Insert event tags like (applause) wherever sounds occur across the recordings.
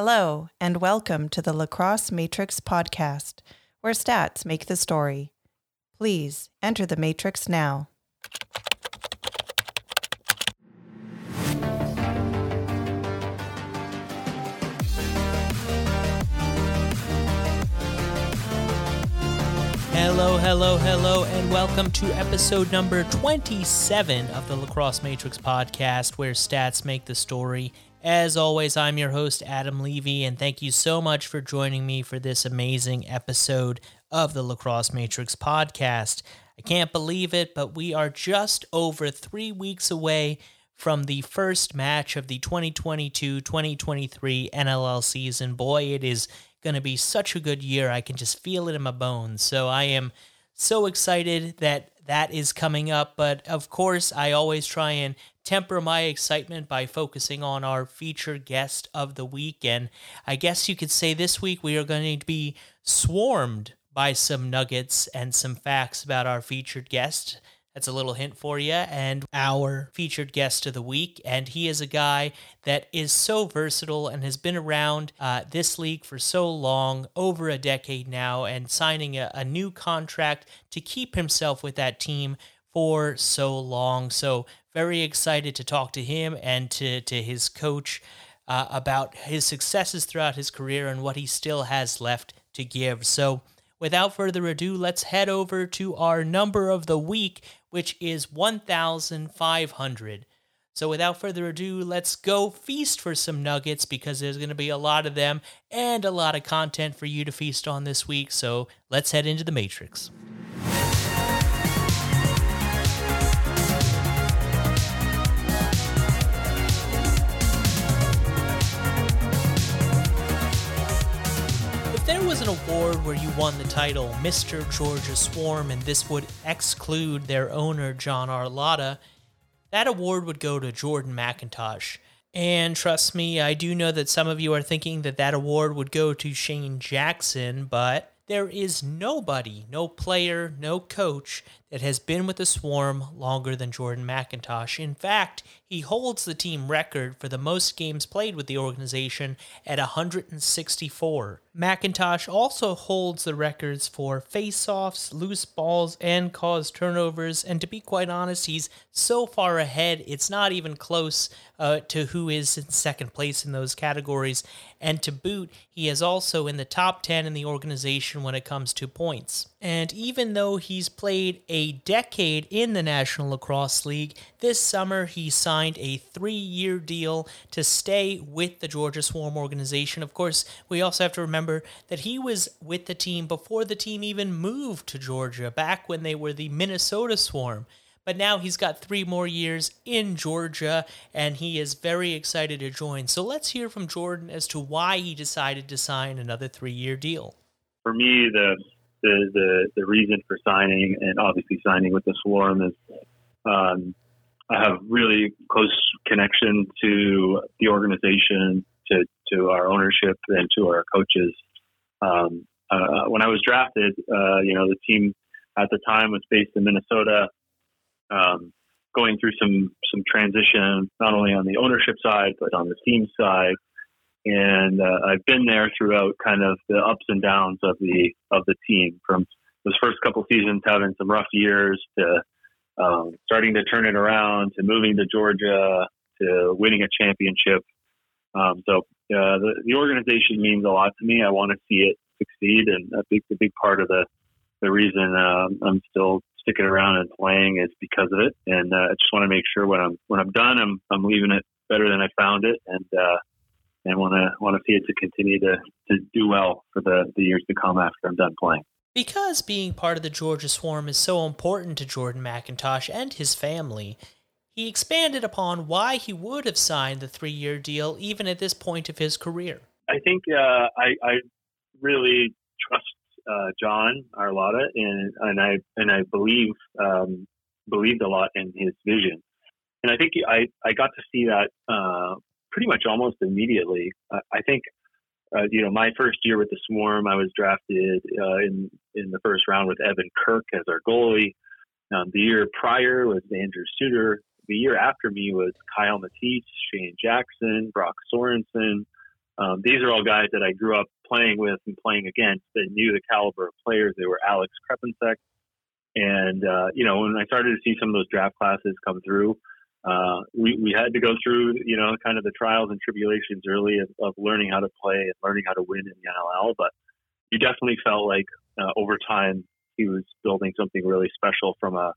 Hello, and welcome to the Lacrosse Matrix podcast, where stats make the story. Please enter the matrix now. Hello, hello, hello, and welcome to episode number 27 of the Lacrosse Matrix podcast, where stats make the story. As always, I'm your host, Adam Levy, and thank you so much for joining me for this amazing episode of the Lacrosse Matrix podcast. I can't believe it, but we are just over three weeks away from the first match of the 2022 2023 NLL season. Boy, it is going to be such a good year. I can just feel it in my bones. So I am so excited that that is coming up. But of course, I always try and temper my excitement by focusing on our featured guest of the week. And I guess you could say this week we are going to be swarmed by some nuggets and some facts about our featured guest. That's a little hint for you. And our featured guest of the week. And he is a guy that is so versatile and has been around uh, this league for so long, over a decade now, and signing a, a new contract to keep himself with that team for so long. So very excited to talk to him and to, to his coach uh, about his successes throughout his career and what he still has left to give. So, without further ado, let's head over to our number of the week, which is 1,500. So, without further ado, let's go feast for some nuggets because there's going to be a lot of them and a lot of content for you to feast on this week. So, let's head into the Matrix. An award where you won the title Mr. Georgia Swarm and this would exclude their owner, John Arlotta, that award would go to Jordan MacIntosh. And trust me, I do know that some of you are thinking that that award would go to Shayne Jackson, but there is nobody, no player, no coach that has been with the Swarm longer than Jordan MacIntosh. In fact, he holds the team record for the most games played with the organization at 164. MacIntosh also holds the records for face-offs, loose balls, and caused turnovers, and to be quite honest, he's so far ahead, it's not even close uh, to who is in second place in those categories. And to boot, he is also in the top 10 in the organization when it comes to points. And even though he's played a decade in the National Lacrosse League, this summer he signed a three year deal to stay with the Georgia Swarm organization. Of course, we also have to remember that he was with the team before the team even moved to Georgia, back when they were the Minnesota Swarm. But now he's got three more years in Georgia and he is very excited to join. So let's hear from Jordan as to why he decided to sign another three year deal. For me, the the, the, the reason for signing and obviously signing with the Swarm is um, I have really close connection to the organization, to, to our ownership, and to our coaches. Um, uh, when I was drafted, uh, you know, the team at the time was based in Minnesota, um, going through some some transition, not only on the ownership side but on the team side and uh, I've been there throughout kind of the ups and downs of the of the team from those first couple seasons having some rough years to um, starting to turn it around to moving to Georgia to winning a championship. Um, so uh, the, the organization means a lot to me. I want to see it succeed, and a big, a big part of the the reason um, I'm still sticking around and playing is because of it. And uh, I just want to make sure when I'm when I'm done, I'm I'm leaving it better than I found it, and uh, and want to want to see it to continue to, to do well for the, the years to come after I'm done playing. Because being part of the Georgia Swarm is so important to Jordan MacIntosh and his family, he expanded upon why he would have signed the three year deal even at this point of his career. I think uh, I, I, really trust uh, John Arlotta, and and I and I believe um, believed a lot in his vision, and I think I I got to see that uh, pretty much almost immediately. I think, uh, you know, my first year with the Swarm, I was drafted uh, in in the first round with Evan Kirk as our goalie. Um, the year prior was Andrew Suitor. The year after me was Kiel Matisz, Shayne Jackson, Brock Sorensen, um, these are all guys that I grew up playing with and playing against that knew the caliber of players. They were Alex Crepinsek. And, uh, you know, when I started to see some of those draft classes come through, uh, we, we had to go through, you know, kind of the trials and tribulations early of, of learning how to play and learning how to win in the NLL. But you definitely felt like uh, over time he was building something really special from a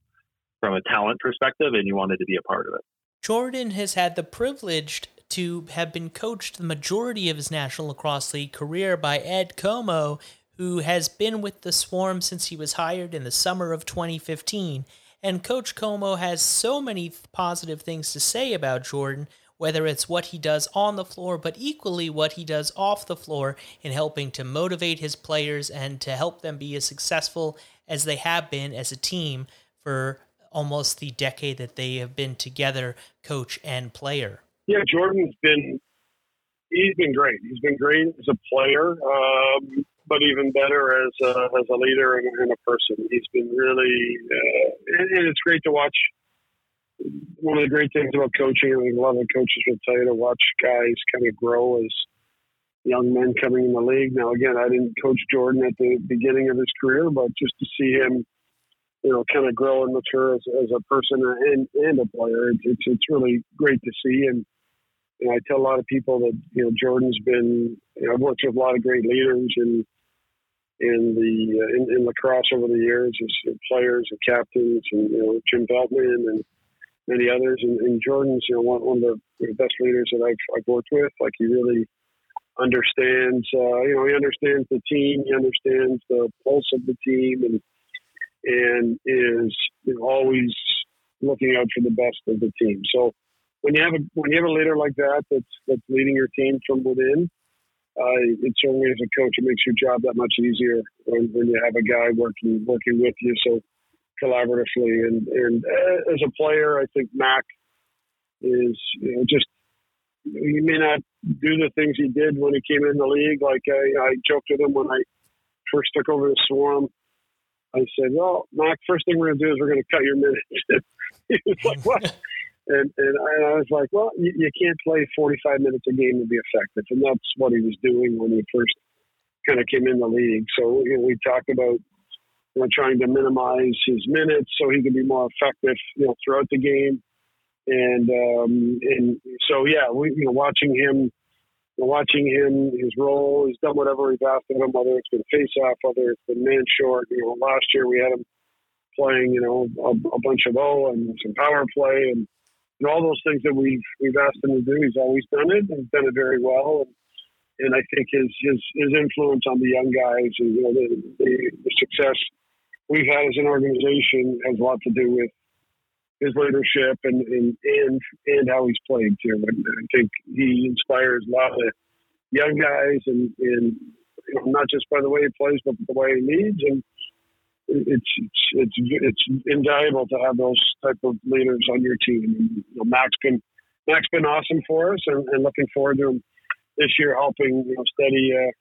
from a talent perspective, and you wanted to be a part of it. Jordan has had the privilege to have been coached the majority of his National Lacrosse League career by Ed Comeau, who has been with the Swarm since he was hired in the summer of 2015. And Coach Comeau has so many positive things to say about Jordan, whether it's what he does on the floor, but equally what he does off the floor in helping to motivate his players and to help them be as successful as they have been as a team for almost the decade that they have been together, coach and player. Yeah, Jordan's been he's been great. He's been great as a player, um, but even better as a, as a leader and, and a person. He's been really, uh, and, and, it's great to watch. One of the great things about coaching, and a lot of coaches will tell you to watch guys kind of grow as young men coming in the league. Now, again, I didn't coach Jordan at the beginning of his career, but just to see him you know, kind of grow and mature as, as a person and, and a player. It's, it's, really great to see. And, and I tell a lot of people that, you know, Jordan's been, you know, I've worked with a lot of great leaders in, in the, uh, in, in, lacrosse over the years as players and captains and, you know, Jim Veltman and many others. And, and Jordan's, you know, one, one of the best leaders that I've, I've worked with. Like he really, understands, uh, you know, he understands the team, he understands the pulse of the team, and and is you know, always looking out for the best of the team. So when you have a when you have a leader like that that's that's leading your team from within, uh, it certainly as a coach it makes your job that much easier when, when you have a guy working working with you so collaboratively. And and uh, as a player, I think Mac is you know, just he may not do the things he did when he came in the league. Like I, I joked with him when I first took over the Swarm I said, "Well, Mac, first thing we're to do is we're to cut your minutes." (laughs) he was like, "What?" And and I, was like, "Well, you, you, can't play 45 minutes a game to be effective," and that's what he was doing when he first kind of came in the league. So you know, we talked about you know trying to minimize his minutes so he could be more effective, you know, throughout the game. And um, and so yeah, we you know watching him watching him, his role, he's done whatever we've asked of him, whether it's been face off, whether it's been man short. You know, last year we had him playing, you know, a, a bunch of O and some power play and, and all those things that we've we've asked him to do. He's always done it and done it very well. And, and I think his, his his influence on the young guys and you know the, the, the success we've had as an organization has a lot to do with his leadership and and and, and how he's played too. And I think he inspires a lot of young guys and and you know, not just by the way he plays, but the way he leads. And it's it's it's it's invaluable to have those type of leaders on your team. And, you know, Max been Max been awesome for us, and, and looking forward to him this year helping you know steady. Uh,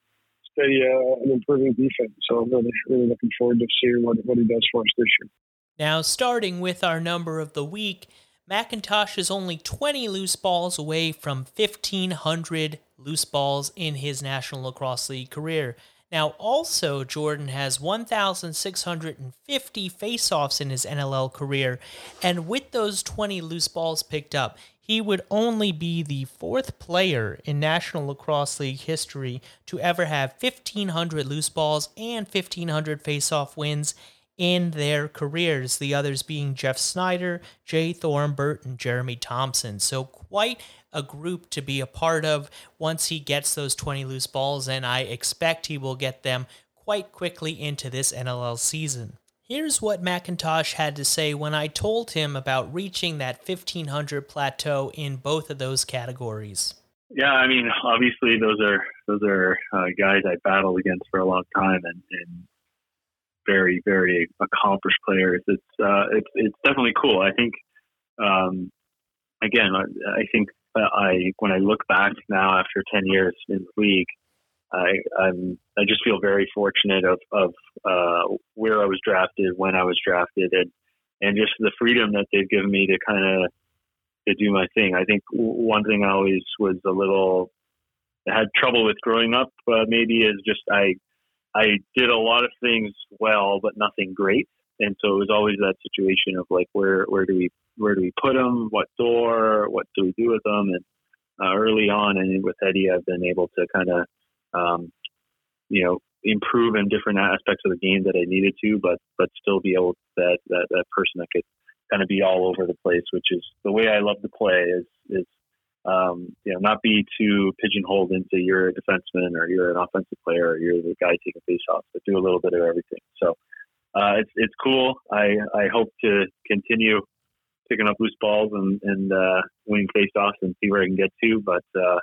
steady uh, and improving defense. So I'm really, really looking forward to seeing what, what he does for us this year. Now, starting with our number of the week, MacIntosh is only 20 loose balls away from 1,500 loose balls in his National Lacrosse League career. Now, also, Jordan has 1,650 faceoffs in his NLL career, and with those 20 loose balls picked up, he would only be the fourth player in National Lacrosse League history to ever have 1,500 loose balls and 1,500 faceoff wins in their careers, the others being Geoff Snider, Jay Thorimbert, and Jeremy Thompson. So, quite a group to be a part of once he gets those 20 loose balls, and I expect he will get them quite quickly into this NLL season. Here's what MacIntosh had to say when I told him about reaching that 1500 plateau in both of those categories. Yeah, I mean, obviously those are those are uh, guys I battled against for a long time, and, and very, very accomplished players. It's uh, it's it's definitely cool. I think, um, again, I, I think I when I look back now after ten years in the league, I I'm I just feel very fortunate of of uh, where I was drafted, when I was drafted, and and just the freedom that they've given me to kind of to do my thing. I think one thing I always was a little had trouble with growing up uh, maybe is just I I did a lot of things well, but nothing great, and so it was always that situation of like where where do we where do we put them, what door, what do we do with them, and uh, early on and with Eddie, I've been able to kind of um, you know improve in different aspects of the game that I needed to, but but still be able that that that person that could kind of be all over the place, which is the way I love to play. Is is um, you know not be too pigeonholed into you're a defenseman or you're an offensive player or you're the guy taking faceoffs, but do a little bit of everything. So uh, it's it's cool. I I hope to continue picking up loose balls and and uh, winning faceoffs and see where I can get to, but. Uh,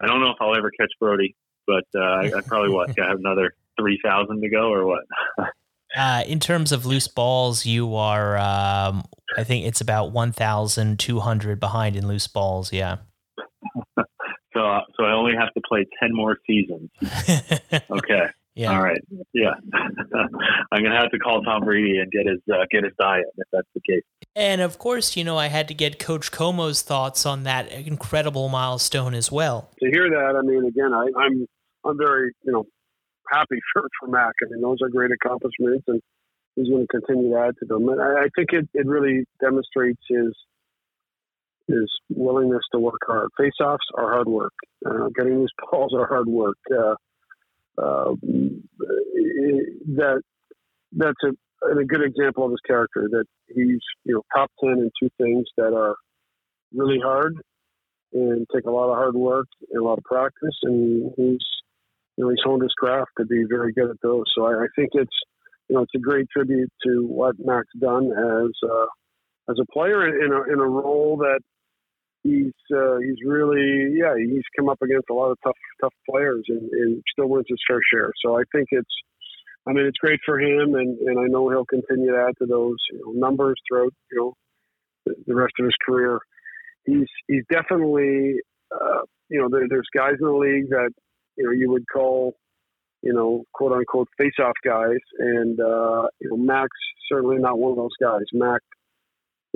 I don't know if I'll ever catch Brodie, but uh, I, I, probably what I have another three thousand to go or what. (laughs) uh, in terms of loose balls, you are. Um, I think it's about one thousand two hundred behind in loose balls. Yeah. (laughs) so, uh, so I only have to play ten more seasons. (laughs) okay. Yeah. All right. Yeah. (laughs) I'm gonna have to call Tom Brady and get his uh, get his diet if that's the case. And of course, you know, I had to get Coach Comeau's thoughts on that incredible milestone as well. To hear that, I mean, again, I, I'm I'm very, you know, happy (laughs) for, for Mac. I mean, those are great accomplishments, and he's going to continue to add to them. And I, I think it, it really demonstrates his his willingness to work hard. Face-offs are hard work. Uh, getting these (laughs) balls are hard work. Uh, uh, that that's a, a good example of his character. That he's you know top ten in two things that are really hard and take a lot of hard work and a lot of practice, and he's you know, he's honed his craft to be very good at those. So I, I think it's, you know, it's a great tribute to what Mac's done as uh, as a player in a in a role that he's uh, he's really yeah he's come up against a lot of tough tough players and, and still wins his fair share. So I think it's I mean it's great for him and, and I know he'll continue to add to those you know, numbers throughout you know the, rest of his career. He's he's definitely uh, you know there, there's guys in the league that you know you would call you know quote unquote face off guys, and uh, you know Max certainly not one of those guys. Mac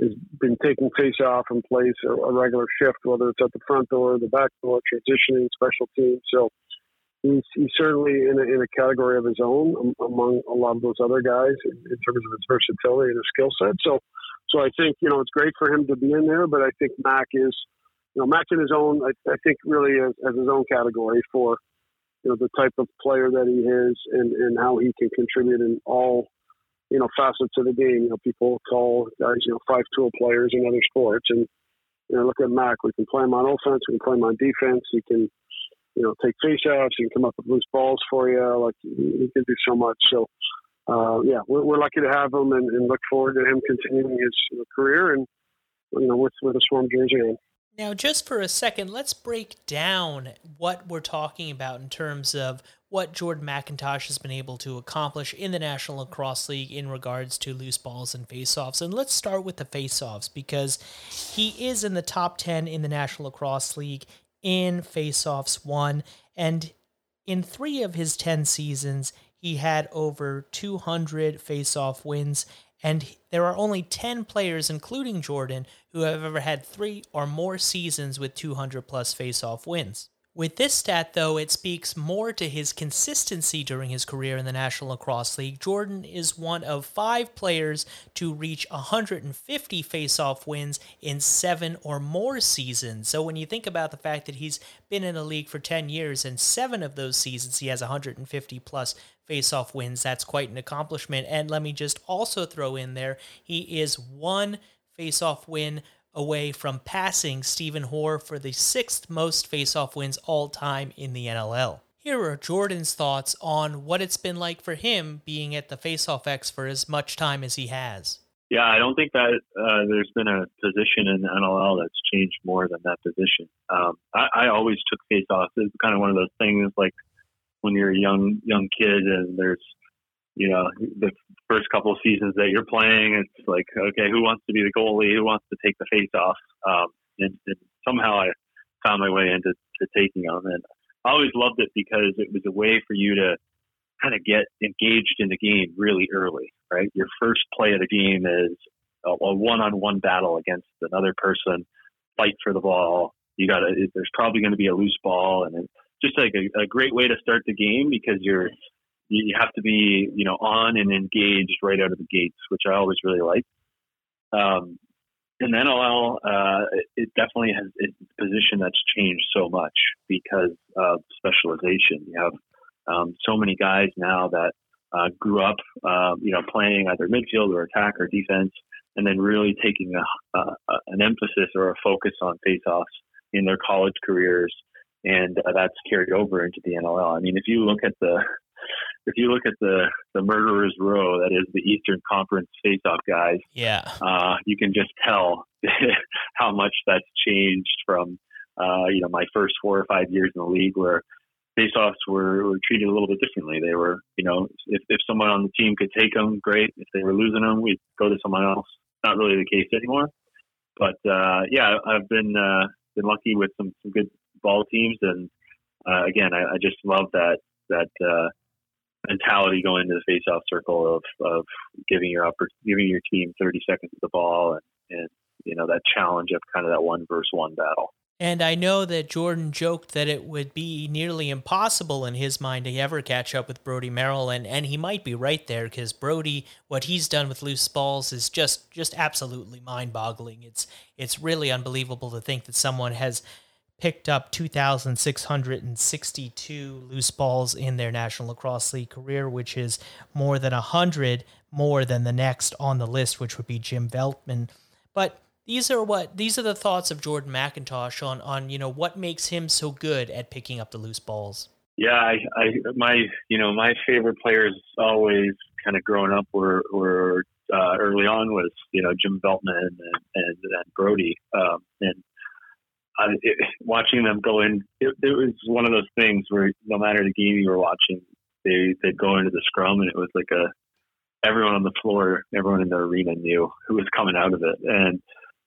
has been taking face off and plays a, a regular shift, whether it's at the front door, the back door, transitioning, special teams. So he's, he's certainly in a, in a category of his own among a lot of those other guys in, in terms of his versatility and his skill set. So, so I think you know it's great for him to be in there, but I think Mac is, you know, Mac in his own. I, I think really as, as his own category for you know the type of player that he is and, and how he can contribute in all you know facets of the game. You know, people call guys you know five tool players in other sports, and you know look at Mac. We can play him on offense, we can play him on defense. He can you know take faceoffs, he can come up with loose balls for you. Like he can do so much. So. Uh, yeah, we're, we're, lucky to have him and, and, look forward to him continuing his career and you know with with a Swarm jersey on. Now, just for a second, let's break down what we're talking about in terms of what Jordan MacIntosh has been able to accomplish in the National Lacrosse League in regards to loose balls and faceoffs. And let's start with the faceoffs because he is in the top 10 in the National Lacrosse League in faceoffs won. And in three of his 10 seasons, he had over 200 faceoff wins and there are only 10 players, including Jordan, who have ever had three or more seasons with 200 plus faceoff wins. With this stat, though, it speaks more to his consistency during his career in the National Lacrosse League. Jordan is one of five players to reach 150 faceoff wins in seven or more seasons. So when you think about the fact that he's been in the league for 10 years and seven of those seasons he has 150 plus faceoff wins, that's quite an accomplishment. And let me just also throw in there, he is one faceoff win away from passing Stephen Hoare for the sixth most faceoff wins all time in the NLL. Here are Jordan's thoughts on what it's been like for him being at the Faceoff X for as much time as he has. Yeah, I don't think that uh, there's been a position in NLL that's changed more than that position. Um, I, I always took faceoffs. It's kind of one of those things like when you're a young young kid and there's you know, the first couple of seasons that you're playing, it's like, okay, who wants to be the goalie? Who wants to take the face off? Um, and, and somehow I found my way into to taking them. And I always loved it because it was a way for you to kind of get engaged in the game really early, right? Your first play of the game is a one on one battle against another person, fight for the ball, you got to. There's probably going to be a loose ball, and it's just like a, a great way to start the game because you're you have to be you know on and engaged right out of the gates, which I always really like. Um, and NLL, uh, it definitely has its position that's changed so much because of specialization. You have um, so many guys now that uh, grew up, uh, you know, playing either midfield or attack or defense, and then really taking a, a, an emphasis or a focus on faceoffs in their college careers, and uh, that's carried over into the NLL. I mean, if you look at the if you look at the the murderers row, that is the Eastern Conference faceoff guys. Yeah, uh, you can just tell (laughs) how much that's changed from uh, you know my first four or five years in the league, where faceoffs were, were treated a little bit differently. They were, you know, if, if someone on the team could take them, great. If they were losing them, we'd go to someone else. Not really the case anymore. But uh, yeah, I've been uh, been lucky with some, some good ball teams, and uh, again, I, I just love that that uh, mentality going into the faceoff circle of of giving your upper, giving your team 30 seconds of the ball, and and you know that challenge of kind of that one versus one battle. And I know that Jordan joked that it would be nearly impossible in his mind to ever catch up with Brodie Merrill, and, and he might be right there because Brodie, what he's done with loose balls is just just absolutely mind-boggling. It's it's really unbelievable to think that someone has picked up 2,662 loose balls in their National Lacrosse League career, which is more than 100 more than the next on the list, which would be Jim Veltman. But these are what these are the thoughts of Jordan MacIntosh on on you know what makes him so good at picking up the loose balls. Yeah, I, I my you know my favorite players always kind of growing up were were uh, early on was you know Jim Veltman and and, and Brodie um, and It, watching them go in it, it was one of those things where no matter the game you were watching they they'd go into the scrum and it was like a everyone on the floor everyone in the arena knew who was coming out of it and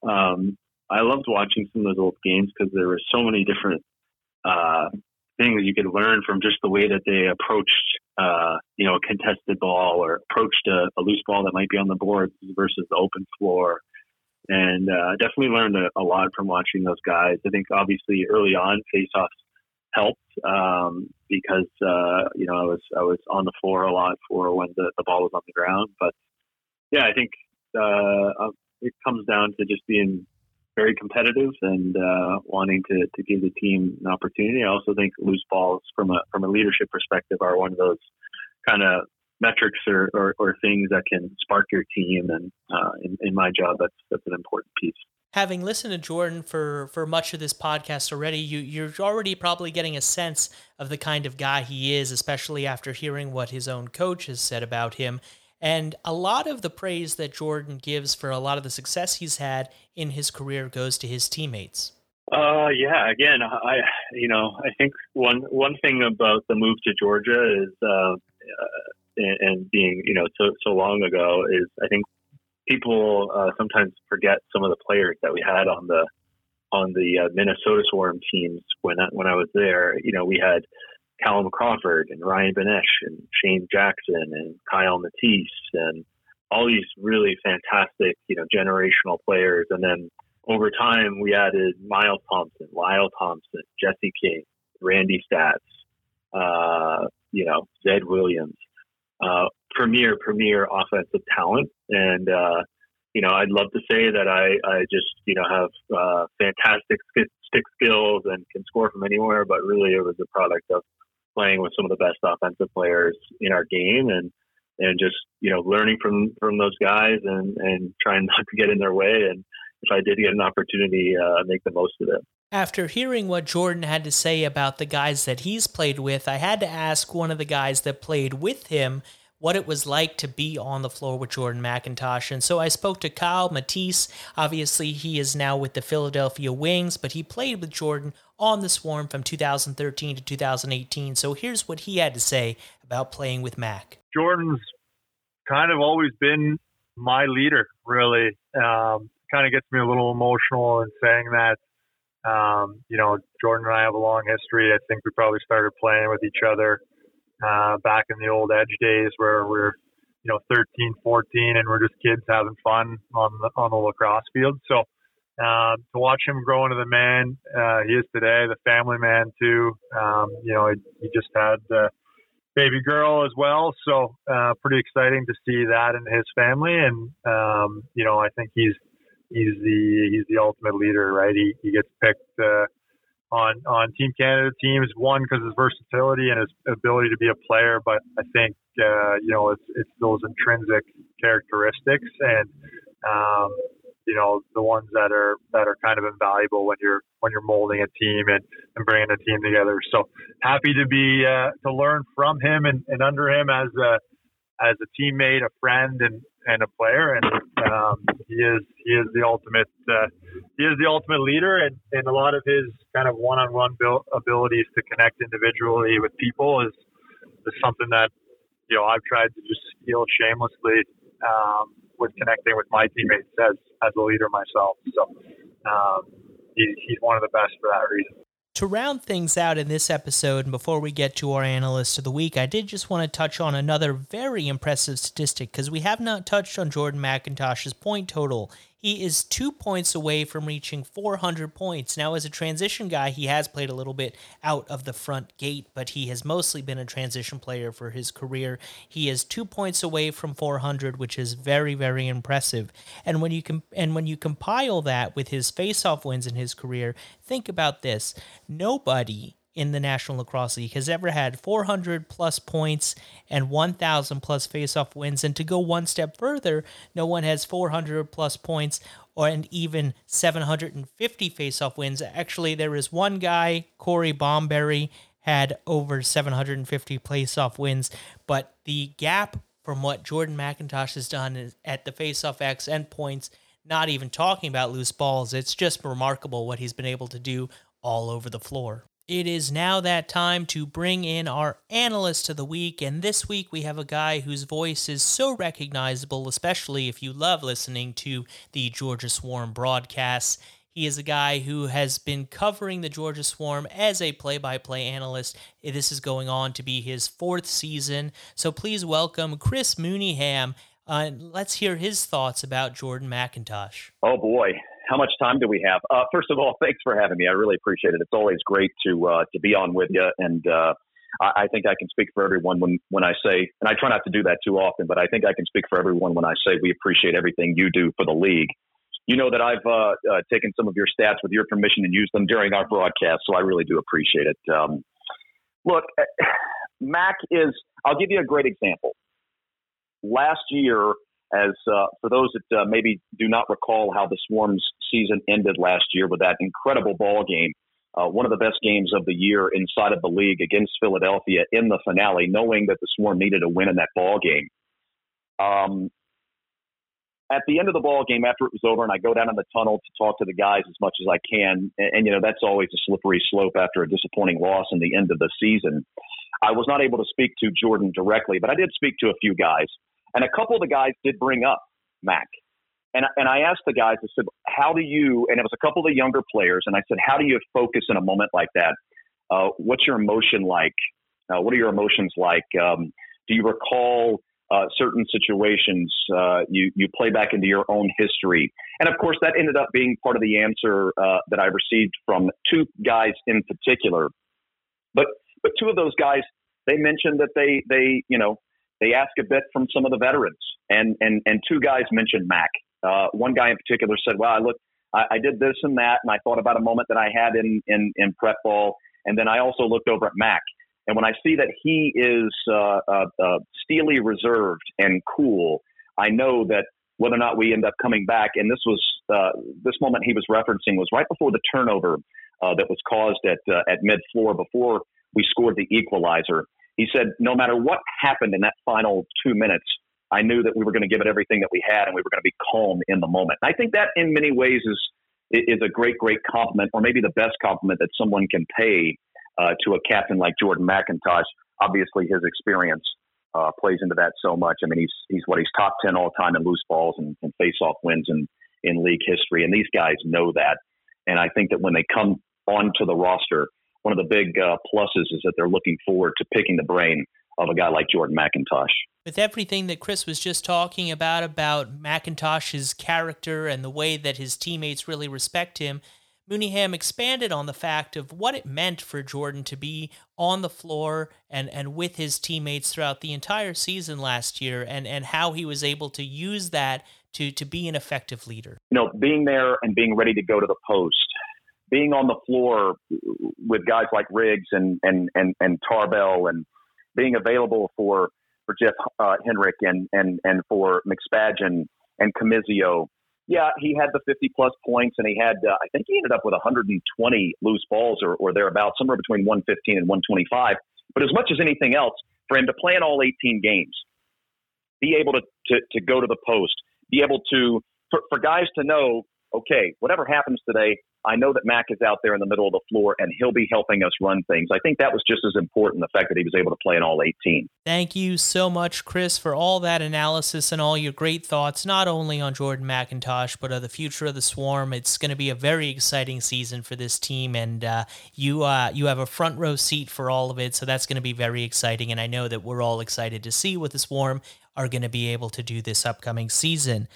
um, I loved watching some of those old games because there were so many different uh, things you could learn from just the way that they approached, uh, you know, a contested ball or approached a, a, loose ball that might be on the board versus the open floor. And uh, definitely learned a, a, lot from watching those guys. I think obviously early on faceoffs helped um, because uh, you know I was I was on the floor a lot for when the, the ball was on the ground. But yeah, I think uh, it comes down to just being very competitive and uh, wanting to, to give the team an opportunity. I also think loose balls from a from a leadership perspective are one of those kind of metrics or, or, or, things that can spark your team. And uh, in, in my job, that's that's an important piece. Having listened to Jordan for, for much of this podcast already, you, you're already probably getting a sense of the kind of guy he is, especially after hearing what his own coach has said about him. And a lot of the praise that Jordan gives for a lot of the success he's had in his career goes to his teammates. Uh, yeah. Again, I, you know, I think one one thing about the move to Georgia is, uh, uh, and, and, being, you know, so so long ago is, I think people uh, sometimes forget some of the players that we had on the on the uh, Minnesota Swarm teams when I, when I was there. You know, we had Callum Crawford and Ryan Benesch and Shayne Jackson and Kiel Matisz and all these really fantastic, you know, generational players. And then over time, we added Miles Thompson, Lyle Thompson, Jesse King, Randy Staats, uh, you know, Zed Williams, uh, premier, premier offensive talent. And, uh, you know, I'd love to say that I, I just, you know, have uh, fantastic stick skills and can score from anywhere, but really it was a product of playing with some of the best offensive players in our game and and just you know learning from from those guys and and trying (laughs) not to get in their way and if I did get an opportunity, uh, make the most of it. After hearing what Jordan had to say about the guys that he's played with, I had to ask one of the guys that played with him what it was like to be on the floor with Jordan MacIntosh. And so I spoke to Kiel Matisz. Obviously, he is now with the Philadelphia Wings, but he played with Jordan on the Swarm from 2013 to 2018. So here's what he had to say about playing with Mac. Jordan's kind of always been my leader, really. Um, kind of gets me a little emotional in saying that. Um, you know, Jordan and I have a long history. I think we probably started playing with each other uh, back in the old Edge days where we're, you know, 13, 14, and we're just kids having fun on the on the lacrosse field. So um, to watch him grow into the man uh, he is today, the family man too. Um, you know, he, he just had the baby girl as well, so uh, pretty exciting to see that in his family. And um, you know, I think he's he's the he's the ultimate leader, right? He he gets picked. Uh, on on Team Canada teams. One because his versatility and his ability to be a player, but I think uh, you know it's it's those intrinsic characteristics and um, you know the ones that are that are kind of invaluable when you're when you're molding a team and, and bringing a team together. So happy to be uh, to learn from him and, and under him as a as a teammate, a friend, and and a player. And um, he is he is the ultimate uh, he is the ultimate leader. And, and a lot of his kind of one on one abilities to connect individually with people is is something that you know I've tried to just steal shamelessly um, with connecting with my teammates as as a leader myself. So um, he, he's one of the best for that reason. To round things out in this episode, and before we get to our analyst of the week, I did just want to touch on another very impressive statistic because we have not touched on Jordan MacIntosh's point total he is two points away from reaching 400 points. Now, as a transition guy, he has played a little bit out of the front gate, but he has mostly been a transition player for his career. He is two points away from 400, which is very, very impressive. And when you com- and when you compile that with his faceoff wins in his career, think about this: nobody in the National Lacrosse League has ever had 400 plus points and 1,000 plus faceoff wins. And to go one step further, no one has 400 plus points or and even 750 faceoff wins. Actually, there is one guy, Corey Bomberry, had over 750 faceoff wins, but the gap from what Jordan MacIntosh has done is at the faceoff X and points, not even talking about loose balls, it's just remarkable what he's been able to do all over the floor. It is now that time to bring in our analyst of the week, and this week we have a guy whose voice is so recognizable, especially if you love listening to the Georgia Swarm broadcasts. He is a guy who has been covering the Georgia Swarm as a play by play analyst. This is going on to be his fourth season. So please welcome Chris Mooneyham. Uh, let's hear his thoughts about Jordan MacIntosh. Oh, boy how much time do we have? Uh, first of all, (laughs) thanks for having me. I really appreciate it. It's always great to uh, to be on with you, and uh, I, I, think I can speak for everyone when when I say, and I try not to do that too often, but I think I can speak for everyone when I say we appreciate everything you do for the league. You know that I've uh, uh, taken some of your stats with your permission and used them during our broadcast, so I really do appreciate it. Um, look, (sighs) Mac is. I'll give you a great example. Last year, as uh, for those that uh, maybe do not recall how the Swarm's season ended last year with that incredible ball game, uh, one of the best games of the year inside of the league against Philadelphia in the finale, knowing that the Swarm needed a win in that ball game. Um, at the end of the ball game, after it was over, and I go down in the tunnel to talk to the guys as much as I can, and, and you know that's always a slippery slope after a disappointing loss in the end of the season. I was not able to speak to Jordan directly, but I did speak to a few guys. And a couple of the guys did bring up Mac. And, and I asked the guys, I said, how do you, and it was a couple of the younger players, and I said, how do you focus in a moment like that? Uh, what's your emotion like? Uh, what are your emotions like? Um, do you recall uh, certain situations? Uh, you, you play back into your own history. And of course, that ended up being part of the answer uh, that I received from two guys in particular. But, but two of those guys, they mentioned that they, they, you know, they ask a bit from some of the veterans, and and and two guys mentioned Mac. Uh, one guy in particular said, "Well, I look, I, I, did this and that, and I thought about a moment that I had in in in prep ball, and then I also looked over at Mac, and when I see that he is uh, uh, uh, steely reserved and cool, I know that." Whether or not we end up coming back, and this was uh, this moment he was referencing was right before the turnover uh, that was caused at at mid floor before we scored the equalizer. He said, no matter what happened in that final two minutes, I knew that we were going to give it everything that we had and we were going to be calm in the moment. I think that in many ways is is a great, great compliment, or maybe the best compliment that someone can pay uh, to a captain like Jordan MacIntosh. Obviously, his experience uh, plays into that so much. I mean, he's he's what he's top ten all time in loose balls and, and face off wins in in league history, and these guys know that. And I think that when they come onto the roster, one of the big uh, pluses is that they're looking forward to picking the brain of a guy like Jordan MacIntosh. With everything that Chris was just talking about, about MacIntosh's character and the way that his teammates really respect him, Mooneyham expanded on the fact of what it meant for Jordan to be on the floor and, and with his teammates throughout the entire season last year and, and how he was able to use that to, to be an effective leader. You know, being there and being ready to go to the post, being on the floor with guys like Riggs and, and, and, and Tarbell and being available for, for Jeff uh, Henrick and, and, and for McSpadgen and Comizio yeah, he had the 50 plus points, and he had, uh, I think he ended up with 120 loose balls or, or thereabouts, somewhere between 115 and 125. But as much as anything else, for him to play in all 18 games, be able to, to, to go to the post, be able to, for, for guys to know, okay, whatever happens today, I know that Mac is out there in the middle of the floor and he'll be helping us run things. I think that was just as important, the fact that he was able to play in all 18. Thank you so much, Chris, for all that analysis and all your great thoughts, not only on Jordan MacIntosh, but of the future of the Swarm. It's going to be a very exciting season for this team, and uh, you, uh, you have a front row seat for all of it, so that's going to be very exciting. And I know that we're all excited to see what the Swarm are going to be able to do this upcoming season.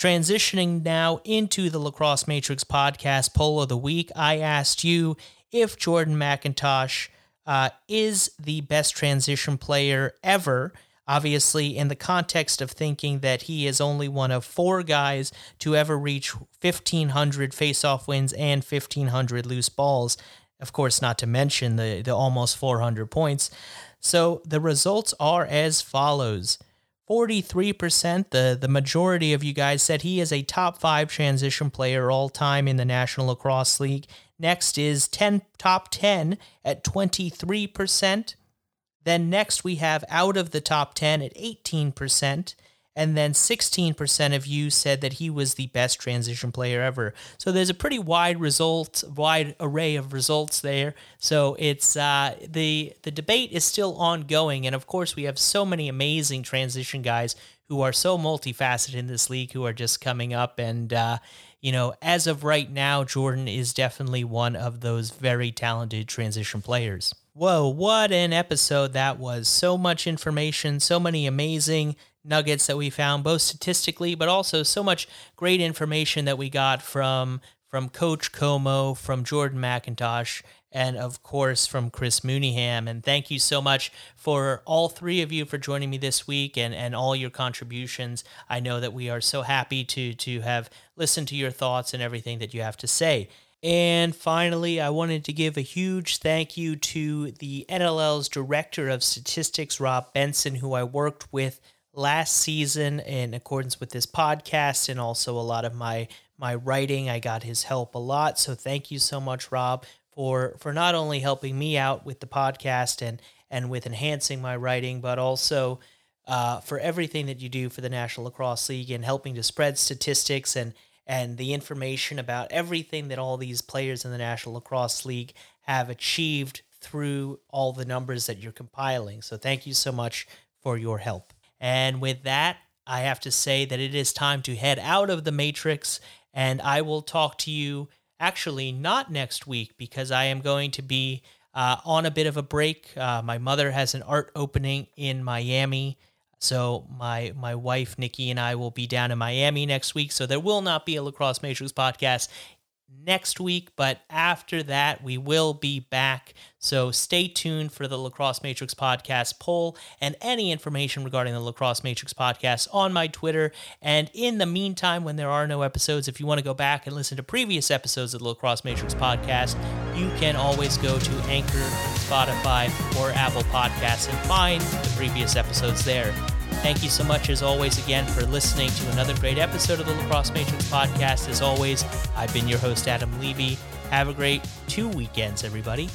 Transitioning now into the Lacrosse Matrix podcast poll of the week, I asked you if Jordan MacIntosh uh, is the best transition player ever. Obviously, in the context of thinking that he is only one of four guys to ever reach 1,500 faceoff wins and 1,500 loose balls. Of course, not to mention the, the almost 400 points. So the results are as follows 43%, the, the majority of you guys said he is a top five transition player all time in the National Lacrosse League. Next is 10 top 10 at 23%. Then next we have out of the top 10 at 18% and then 16% of you said that he was the best transition player ever. So there's a pretty wide result, wide array of results there. So it's uh, the the debate is still ongoing, and of course we have so many amazing transition guys who are so multifaceted in this league who are just coming up and. Uh, you know, as of right now, Jordan is definitely one of those very talented transition players. Whoa, what an episode that was. So much information, so many amazing nuggets that we found, both statistically, but also so much great information that we got from from Coach Comeau, from Jordan MacIntosh, and of course from Chris Mooneyham. And thank you so much for all three of you for joining me this week and, and all your contributions. I know that we are so happy to to have listened to your thoughts and everything that you have to say. And finally, I wanted to give a huge thank you to the NLL's Director of Statistics, Rob Benson, who I worked with last season in accordance with this podcast and also a lot of my my writing. I got his help a lot. So thank you so much, Rob, for for not only helping me out with the podcast and and with enhancing my writing, but also uh, for everything that you do for the National Lacrosse League and helping to spread statistics and and the information about everything that all these players in the National Lacrosse League have achieved through all the numbers that you're compiling. So thank you so much for your help. And with that, I have to say that it is time to head out of the Matrix, and I will talk to you actually not next week because I am going to be uh, on a bit of a break. Uh, my mother has an art opening in Miami. So my my wife Nikki and I will be down in Miami next week. So there will not be a lacrosse matrix podcast next week, but after that, we will be back. So stay tuned for the Lacrosse Matrix podcast poll and any information regarding the Lacrosse Matrix podcast on my Twitter. And in the meantime, when there are no episodes, if you want to go back and listen to previous episodes of the Lacrosse Matrix podcast, you can always go to Anchor, Spotify, or Apple Podcasts and find the previous episodes there. Thank you so much, as always, again, for listening to another great episode of the Lacrosse Matrix podcast. As always, I've been your host, Adam Levy. Have a great two weekends, everybody.